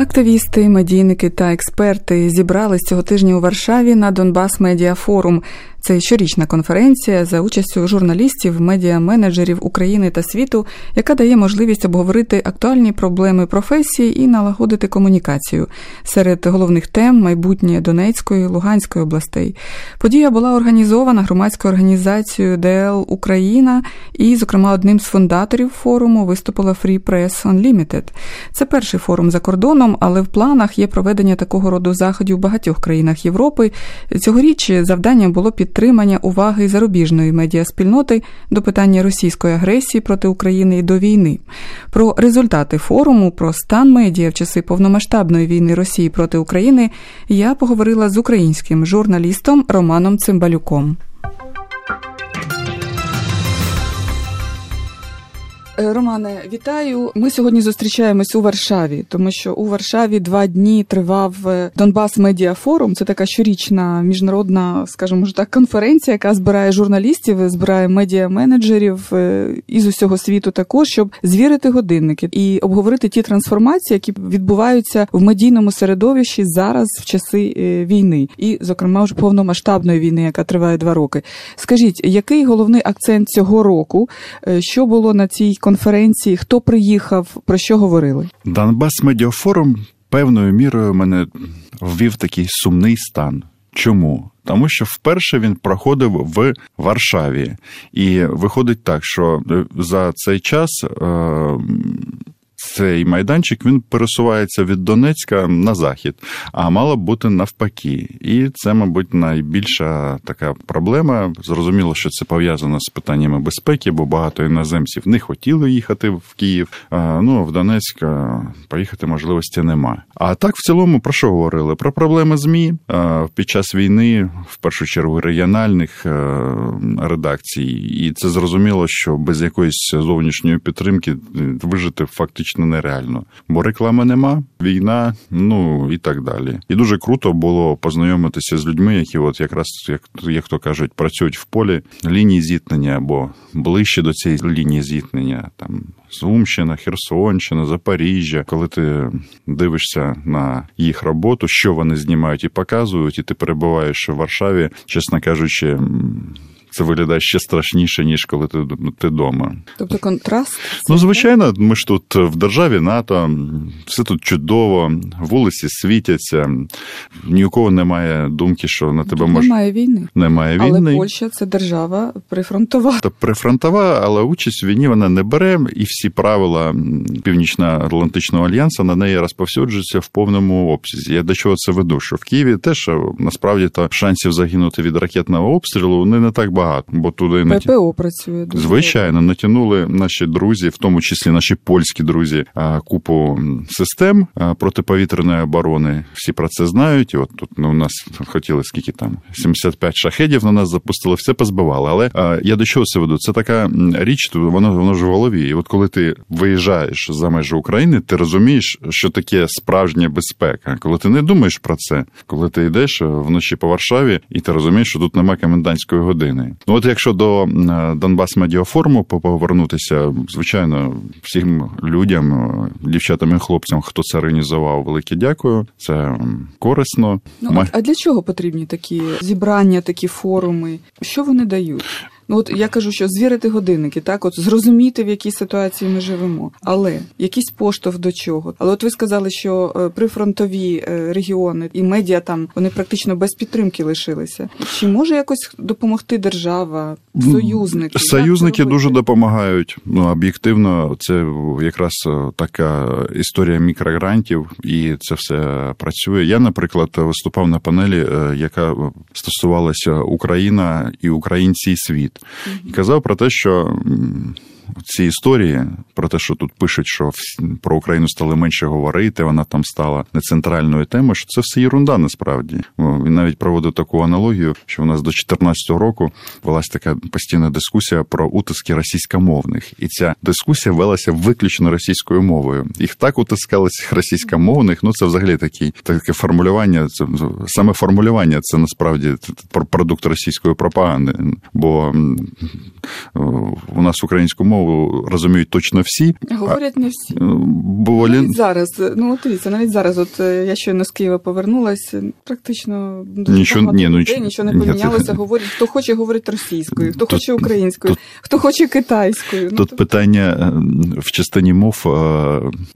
Активісти, медійники та експерти зібрались цього тижня у Варшаві на Донбас Медіа Форум. Це щорічна конференція за участю журналістів, медіа-менеджерів України та світу, яка дає можливість обговорити актуальні проблеми професії і налагодити комунікацію серед головних тем майбутнє Донецької Луганської областей. Подія була організована громадською організацією ДЛ Україна, і, зокрема, одним з фундаторів форуму виступила Free Press Unlimited. Це перший форум за кордоном, але в планах є проведення такого роду заходів в багатьох країнах Європи. Цьогоріч завдання було підтримання уваги зарубіжної медіаспільноти до питання російської агресії проти України і до війни. Про результати форуму, про стан медіа в часи повномасштабної війни Росії проти України я поговорила з українським журналістом Романом Цимбалюком. Романе, вітаю. Ми сьогодні зустрічаємось у Варшаві, тому що у Варшаві два дні тривав е, Донбас Медіа Форум. Це така щорічна міжнародна, скажімо так, конференція, яка збирає журналістів, збирає медіа-менеджерів е, із усього світу, також щоб звірити годинники і обговорити ті трансформації, які відбуваються в медійному середовищі зараз в часи війни, і, зокрема, вже повномасштабної війни, яка триває два роки. Скажіть, який головний акцент цього року? Що було на цій конференції? Конференції? Хто приїхав? Про що говорили? Донбас Медіафорум певною мірою мене ввів такий сумний стан. Чому? Тому що вперше він проходив в Варшаві, і виходить так, що за цей час е, цей майданчик він пересувається від Донецька на захід, а мало б бути навпаки. І це, мабуть, найбільша така проблема. Зрозуміло, що це пов'язано з питаннями безпеки, бо багато іноземців не хотіли їхати в Київ. Ну в Донецьк поїхати можливості нема. А так в цілому про що говорили? Про проблеми змі під час війни, в першу чергу, регіональних редакцій, і це зрозуміло, що без якоїсь зовнішньої підтримки вижити фактично практично нереально, бо реклами нема, війна, ну і так далі. І дуже круто було познайомитися з людьми, які, от якраз як як то кажуть, працюють в полі лінії зіткнення або ближче до цієї лінії зіткнення, там Сумщина, Херсонщина, Запоріжжя. Коли ти дивишся на їх роботу, що вони знімають і показують, і ти перебуваєш в Варшаві, чесно кажучи це виглядає ще страшніше, ніж коли ти ти вдома. Тобто контраст? Ну, звичайно, ми ж тут в державі НАТО, все тут чудово, вулиці світяться, ні у кого немає думки, що на тебе може. Немає війни. Немає війни. Але Польща це держава прифронтова. Та прифронтова, але участь в війні вона не бере, і всі правила Північно-Атлантичного альянсу на неї розповсюджуються в повному обсязі. Я до чого це веду? Що в Києві теж насправді то шансів загинути від ракетного обстрілу вони не так багато багато, бо туди не ППО працює дуже звичайно. Натягнули наші друзі, в тому числі наші польські друзі, купу систем протиповітряної оборони. Всі про це знають. І от тут ну, у нас хотіли скільки там 75 шахедів на нас запустили, все позбивали. Але я до чого це веду? Це така річ, воно воно ж в голові. І от коли ти виїжджаєш за межі України, ти розумієш, що таке справжня безпека. Коли ти не думаєш про це, коли ти йдеш вночі по Варшаві, і ти розумієш, що тут немає комендантської години. Ну от якщо до Донбас Медіафоруму повернутися, звичайно, всім людям, дівчатам і хлопцям, хто це організував, велике дякую. Це корисно. Ну, А для чого потрібні такі зібрання, такі форуми? Що вони дають? Ну от я кажу, що звірити годинники, так от зрозуміти, в якій ситуації ми живемо, але якийсь поштовх до чого. Але от ви сказали, що е, прифронтові е, регіони і медіа там вони практично без підтримки лишилися. Чи може якось допомогти держава, союзники? Союзники дуже допомагають. Ну об'єктивно, це якраз е, така історія мікрогрантів, і це все працює. Я, наприклад, виступав на панелі, яка стосувалася Україна і українці і світ і казав про те, що ці історії про те, що тут пишуть, що про Україну стали менше говорити, вона там стала не центральною темою, що це все єрунда насправді. Він навіть проводив таку аналогію, що у нас до 2014 року велась така постійна дискусія про утиски російськомовних, і ця дискусія велася виключно російською мовою. Їх так утискали цих російськомовних. Ну це взагалі такі таке формулювання. Це саме формулювання це насправді продукт російської пропаганди. Бо у нас українську мову мову розуміють точно всі. Говорять не всі. Бо навіть зараз, ну от дивіться, навіть зараз, от я щойно з Києва повернулася, практично дуже нічого, багато ні, ну, людей, нічого не помінялося. Говорять, хто хоче говорити російською, хто тут, хоче українською, тут, хто хоче китайською. Ну, тут ну, питання в частині мов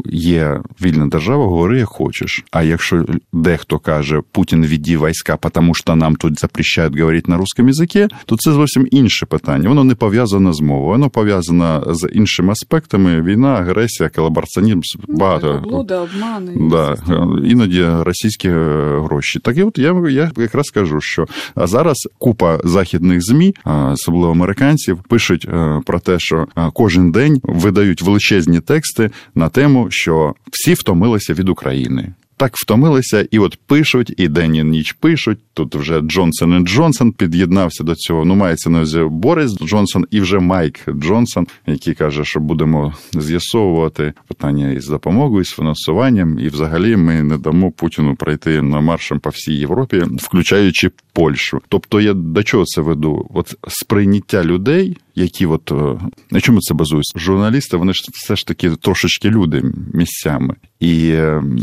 є вільна держава, говори як хочеш. А якщо дехто каже Путін відді війська, тому що нам тут запрещають говорити на русском язикі, то це зовсім інше питання. Воно не пов'язане з мовою, воно пов'язане з іншими аспектами: війна, агресія, колабораціонізм, ну, багато блуда, обмани. Да, іноді російські гроші. Так і от я я якраз кажу, що зараз купа західних змі, особливо американців, пишуть про те, що кожен день видають величезні тексти на тему, що всі втомилися від України так втомилися, і от пишуть, і день і ніч пишуть. Тут вже Джонсон і Джонсон під'єднався до цього. Ну, мається на увазі Борис Джонсон і вже Майк Джонсон, який каже, що будемо з'ясовувати питання із допомогою, з фінансуванням, і взагалі ми не дамо Путіну пройти на маршем по всій Європі, включаючи Польщу. Тобто я до чого це веду? От сприйняття людей які от е, на чому це базується? Журналісти, вони ж все ж таки трошечки люди місцями. І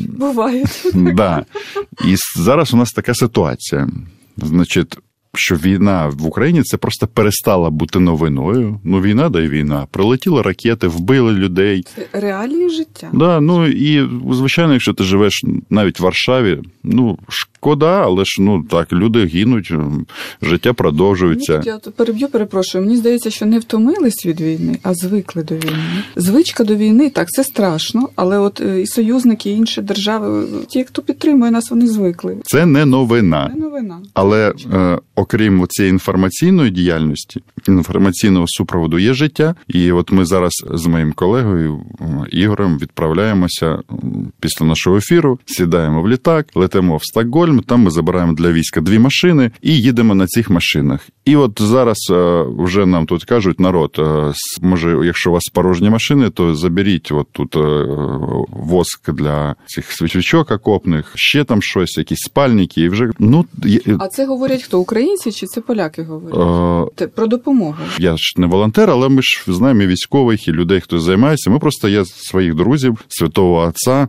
буває. Да. І зараз у нас така ситуація. Значить, що війна в Україні це просто перестала бути новиною. Ну, війна да й війна. Прилетіли ракети, вбили людей. Це реалії життя. Да, Ну і звичайно, якщо ти живеш навіть в Варшаві, ну шкода, але ж ну так, люди гинуть, життя продовжується. Я переб'ю, перепрошую. Мені здається, що не втомились від війни, а звикли до війни. Звичка до війни, так, це страшно, але от е, і союзники, і інші держави, ті, хто підтримує нас, вони звикли. Це не новина. Не новина. Але е, окрім цієї інформаційної діяльності, інформаційного супроводу є життя. І от ми зараз з моїм колегою Ігорем відправляємося після нашого ефіру, сідаємо в літак, летимо в Стокгольм, там ми забираємо для війська дві машини і їдемо на цих машинах. І от зараз е, вже нам тут кажуть, народ, е, може, якщо у вас порожні машини, то заберіть от тут е, воск для цих свічок окопних, ще там щось, якісь спальники, і вже ну а це говорять хто українці чи це поляки говорять? А... Про допомогу. Я ж не волонтер, але ми ж знаємо і військових і людей, хто займається. Ми просто є своїх друзів, святого отця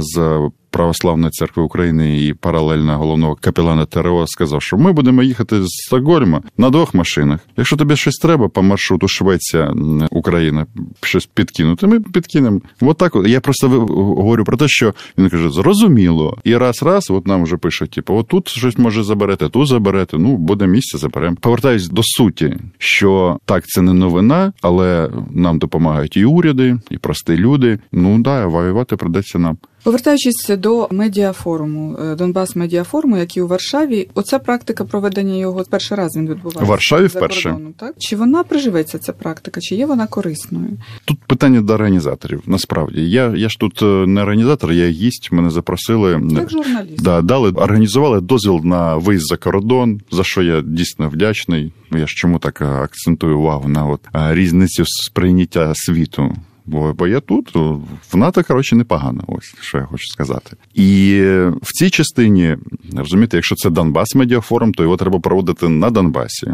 з Православної церкви України і паралельно головного капелана ТРО сказав, що ми будемо їхати з Стокгольма на двох машинах. Якщо тобі щось треба по маршруту Швеція, Україна, щось підкинути, ми підкинемо. От так я просто говорю про те, що він каже, зрозуміло. І раз, раз, от нам вже пишуть, типу, от тут щось може заберете, тут заберете. Ну, буде місце, заберемо. Повертаюсь до суті, що так, це не новина, але нам допомагають і уряди, і прості люди. Ну да, воювати придеться нам. Повертаючись до медіафоруму, е, Донбас медіафоруму, який у Варшаві, оця практика проведення його перший раз він відбувається. В Варшаві вперше кордону, так чи вона приживеться ця практика, чи є вона корисною? Тут питання до організаторів. Насправді я я ж тут е, не організатор, я гість. Мене запросили як журналіст. Да, дали організували дозвіл на виїзд за кордон, за що я дійсно вдячний. Я ж чому так е, акцентую увагу на от різницю сприйняття світу. Бо бо я тут, в НАТО, коротше, непогано. ось що я хочу сказати. І в цій частині, розумієте, якщо це Донбас медіафорум, то його треба проводити на Донбасі.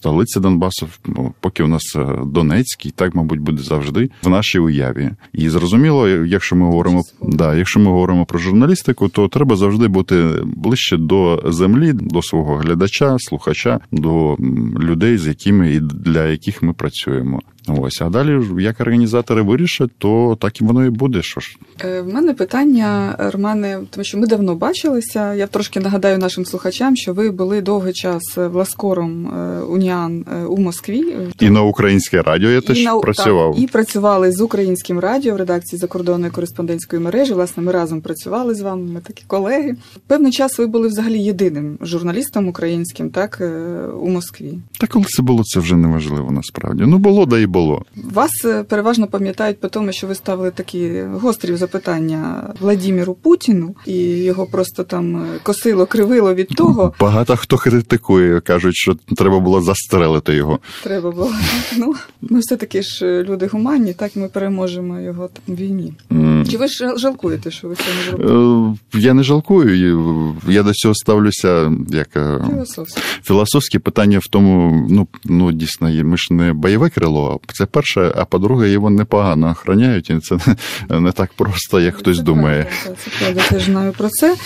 Столиця Донбасу, ну, поки у нас е, Донецький, так, мабуть, буде завжди в нашій уяві. І зрозуміло, якщо ми говоримо да, якщо ми говоримо про журналістику, то треба завжди бути ближче до землі, до свого глядача, слухача, до людей, з якими і для яких ми працюємо. Ось, а далі, як організатори вирішать, то так і воно і буде. Що ж е, в мене питання, Романе, тому що ми давно бачилися. Я трошки нагадаю нашим слухачам, що ви були довгий час власкором е, Уніан е, у Москві. І на українське радіо я теж на... працював. Так, і працювали з українським радіо в редакції закордонної кореспондентської мережі. Власне, ми разом працювали з вами. Ми такі колеги. Певний час ви були взагалі єдиним журналістом українським, так у Москві. Та коли це було, це вже неважливо насправді. Ну було да і було. Вас е, переважно пам'ятають по тому, що ви ставили такі гострі запитання Владіміру Путіну, і його просто там е, косило, кривило від того. Багато хто критикує, кажуть, що треба було застрелити його. Треба було. Ну ми все таки ж люди гуманні, так ми переможемо його в війні. Чи ви ж жалкуєте, що ви це не зробили? Я не жалкую. Я до цього ставлюся як філософське філософське питання в тому, ну ну дійсно, ми ж не бойове крило. Це перше, а по-друге, його непогано охороняють, і це не так просто, як хтось це думає. Правда, це правда, я теж знаю про це.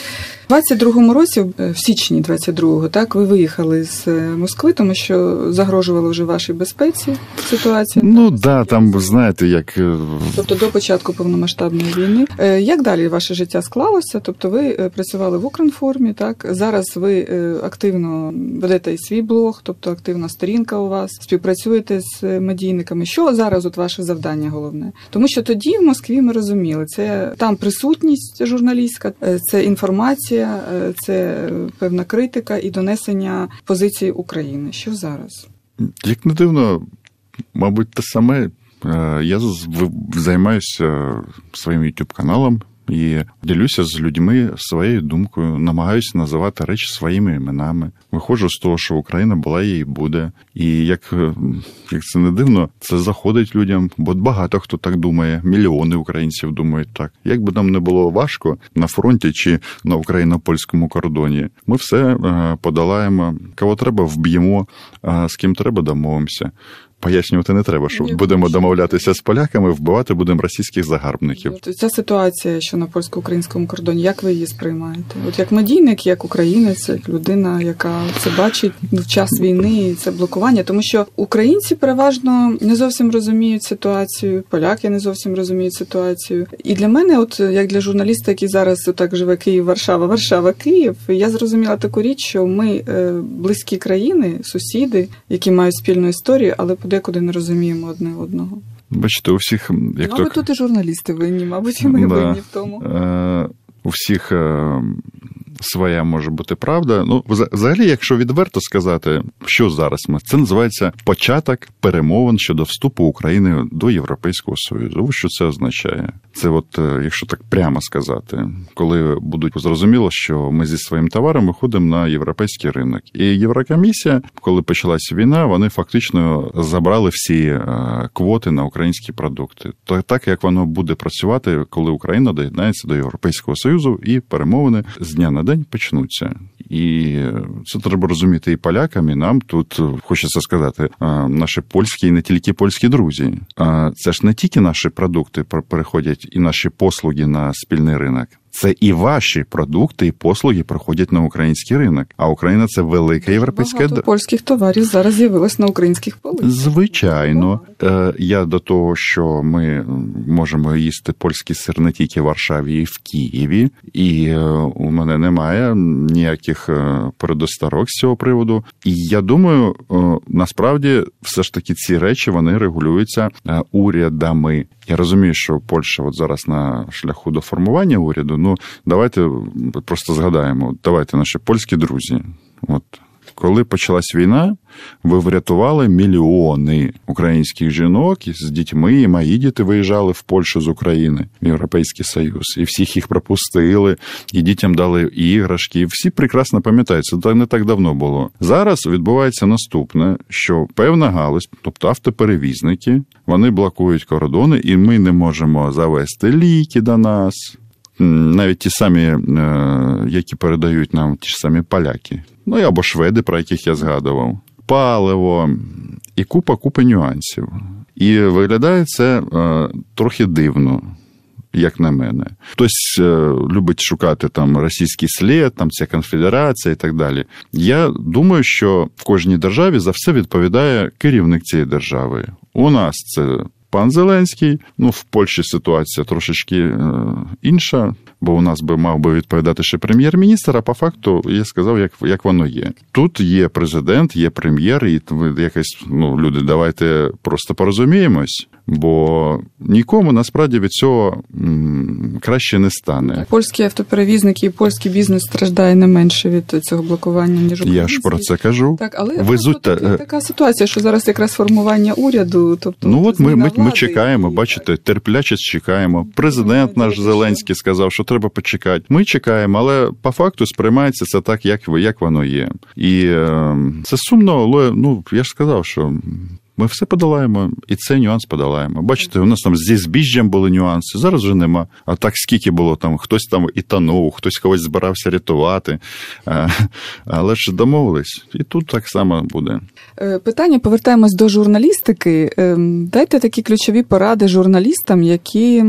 У 22-му році, е, в січні 22-го, так ви виїхали з е, Москви, тому що загрожували вже вашій безпеці ситуація. Ну так, да, там знаєте, як е, тобто до початку повномасштабної війни. Як далі ваше життя склалося? Тобто, ви працювали в Укрінформі, так зараз ви активно ведете і свій блог, тобто активна сторінка у вас, співпрацюєте з медійниками. Що зараз от ваше завдання головне? Тому що тоді в Москві ми розуміли, це там присутність журналістська, це інформація інформація, е, це певна критика і донесення позиції України. Що зараз? Як не дивно, мабуть, те саме. Е, я займаюся своїм youtube каналом і ділюся з людьми своєю думкою, намагаюся називати речі своїми іменами. Виходжу з того, що Україна була і буде. І як як це не дивно, це заходить людям, бо багато хто так думає. Мільйони українців думають так. Як би нам не було важко на фронті чи на україно-польському кордоні, ми все е, подолаємо. Кого треба, вб'ємо, а з ким треба, домовимося пояснювати не треба, що Ні, будемо домовлятися з поляками, вбивати будемо російських загарбників. Ця ситуація, що на польсько-українському кордоні, як ви її сприймаєте? От як медійник, як українець, як людина, яка це бачить в час війни, і це блокування, тому що українці переважно не зовсім розуміють ситуацію, поляки не зовсім розуміють ситуацію. І для мене, от як для журналіста, який зараз так живе Київ, Варшава, Варшава, Київ, я зрозуміла таку річ, що ми е, близькі країни, сусіди, які мають спільну історію, але подекуди не розуміємо одне одного. Бачите, у всіх як мабуть, то... тут і журналісти винні, мабуть, і ми да. винні в тому. Е, У всіх е, своя може бути правда. Ну, взагалі, якщо відверто сказати, що зараз ми це називається початок перемовин щодо вступу України до Європейського Союзу. Що це означає? Це, от е, якщо так прямо сказати, коли будуть зрозуміло, що ми зі своїм товаром виходимо на європейський ринок, і Єврокомісія, коли почалася війна, вони фактично забрали всі е, квоти на українські продукти. То так як воно буде працювати, коли Україна доєднається до Європейського Союзу і перемовини з дня на день почнуться. І це треба розуміти і полякам, і нам тут хочеться сказати, наші польські і не тільки польські друзі. А це ж не тільки наші продукти переходять і наші послуги на спільний ринок це і ваші продукти і послуги проходять на український ринок. А Україна це велика європейська Багато польських товарів зараз з'явилось на українських полицях. Звичайно, е, я до того, що ми можемо їсти польські сир не тільки в Варшаві і в Києві, і е, у мене немає ніяких е, передостарок з цього приводу. І я думаю, насправді все ж таки ці речі вони регулюються урядами. Я розумію, що Польща от зараз на шляху до формування уряду. Ну давайте просто згадаємо. Давайте наші польські друзі. От коли почалась війна, ви врятували мільйони українських жінок з дітьми, і мої діти виїжджали в Польщу з України в Європейський Союз, і всіх їх пропустили, і дітям дали іграшки. Всі прекрасно пам'ятають, це не так давно було. Зараз відбувається наступне: що певна галузь, тобто автоперевізники, вони блокують кордони, і ми не можемо завести ліки до нас. Навіть ті самі, е, які передають нам ті ж самі поляки, ну або шведи, про яких я згадував, паливо і купа купа нюансів. І виглядає це е, трохи дивно. Як на мене, хтось е, любить шукати там російський слід, там ця конфедерація і так далі. Я думаю, що в кожній державі за все відповідає керівник цієї держави. У нас це пан Зеленський. Ну, в Польщі ситуація трошечки е, інша, бо у нас би мав би відповідати ще прем'єр-міністр, а по факту я сказав, як як воно є. Тут є президент, є прем'єр, і якось ну люди, давайте просто порозуміємось. Бо нікому насправді від цього краще не стане. Польські автоперевізники і польський бізнес страждає не менше від цього блокування, ніж Я ж про це кажу. Так, але Везуть та- така, така ситуація, що зараз якраз формування уряду. Тобто Ну от ми, ми, ми чекаємо, і- бачите, терпляче чекаємо. Президент Ну, наш Зеленський сказав, що треба почекати. Ми чекаємо, але по факту сприймається це так, як, як воно є. І е, це сумно, але ну я ж сказав, що. Ми все подолаємо, і цей нюанс подолаємо. Бачите, у нас там зі збіжжям були нюанси, зараз вже нема. А так скільки було там, хтось там і танув, хтось когось збирався рятувати. Е, Але ж домовились, і тут так само буде. Е, Питання повертаємось до журналістики. Ем, Дайте такі ключові поради журналістам, які,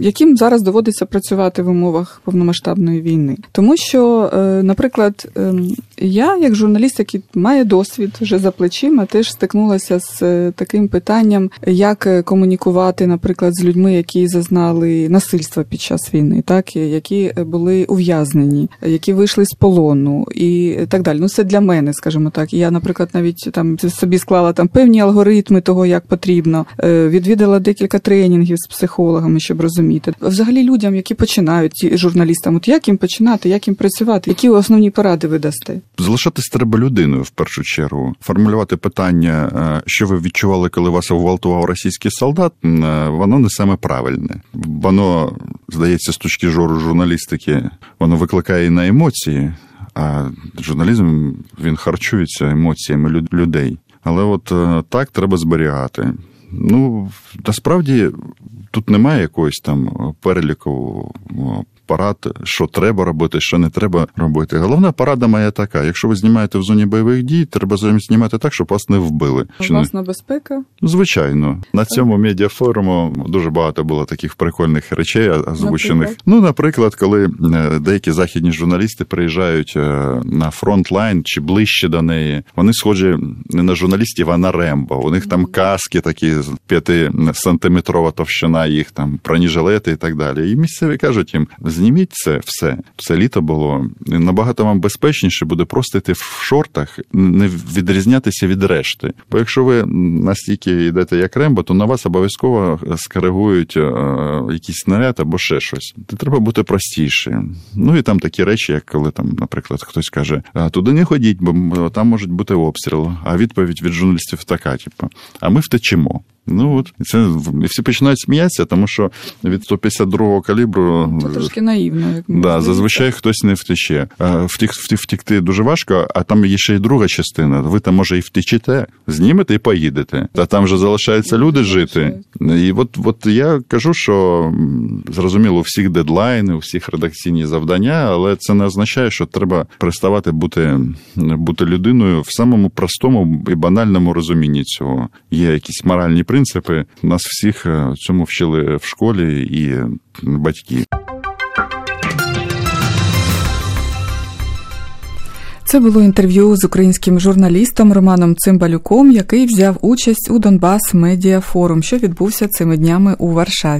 яким зараз доводиться працювати в умовах повномасштабної війни. Тому що, е, наприклад, ем, я, як журналіст, який має досвід вже за плечима, теж стикнулася з е, таким питанням, як е, комунікувати, наприклад, з людьми, які зазнали насильства під час війни, так які е, були ув'язнені, які вийшли з полону і так далі. Ну, це для мене, скажімо так. Я, наприклад, навіть там собі склала там певні алгоритми того, як потрібно. Відвідала декілька тренінгів з психологами, щоб розуміти. Взагалі людям, які починають журналістам, от як їм починати, як їм працювати, які основні поради ви дасте? Залишатись треба людиною в першу чергу. Формулювати питання, е, що ви відчували, коли вас гвалтував російський солдат, е, воно не саме правильне. Воно, здається, з точки зору журналістики, воно викликає на емоції, а журналізм він харчується емоціями люд- людей. Але от е, так треба зберігати. Ну, насправді тут немає якогось там переліку о, порад, що треба робити, що не треба робити. Головна порада моя така: якщо ви знімаєте в зоні бойових дій, треба знімати так, щоб вас не вбили. Власна безпека. Звичайно, на цьому медіафоруму дуже багато було таких прикольних речей озвучених. Наприклад? Ну, наприклад, коли е, деякі західні журналісти приїжджають е, на фронтлайн чи ближче до неї, вони схожі не на журналістів, а на Рембо. У них там каски такі з 5 сантиметрова товщина, їх там бронежилети і так далі. І місцеві кажуть їм: зніміть це все. Це літо було набагато вам безпечніше буде просто йти в шортах, не відрізнятися від решти. Бо якщо ви настільки йдете як Рембо, то на вас обов'язково скоригують е, якийсь снаряд або ще щось. Ти треба бути простіше. Ну і там такі речі, як коли там, наприклад, хтось каже, туди не ходіть, бо там можуть бути обстріл. А відповідь від журналістів така: типу, а ми втечемо. Ну от це всі починають сміятися, тому що від 152-го калібру Це трошки наївно. Як Да, зазвичай хтось не втече. Втік, втік, втікти дуже важко, а там є ще й друга частина. Ви там, може, і втечете, знімете і поїдете. Та там же залишаються люди жити. І от, от я кажу, що зрозуміло, у всіх дедлайни, у всіх редакційні завдання, але це не означає, що треба переставати бути, бути людиною в самому простому і банальному розумінні цього. Є якісь моральні принципи. Нас всіх е, цьому вчили в школі і батьки. Це було інтерв'ю з українським журналістом Романом Цимбалюком, який взяв участь у Донбас Медіа Форум, що відбувся цими днями у Варшаві.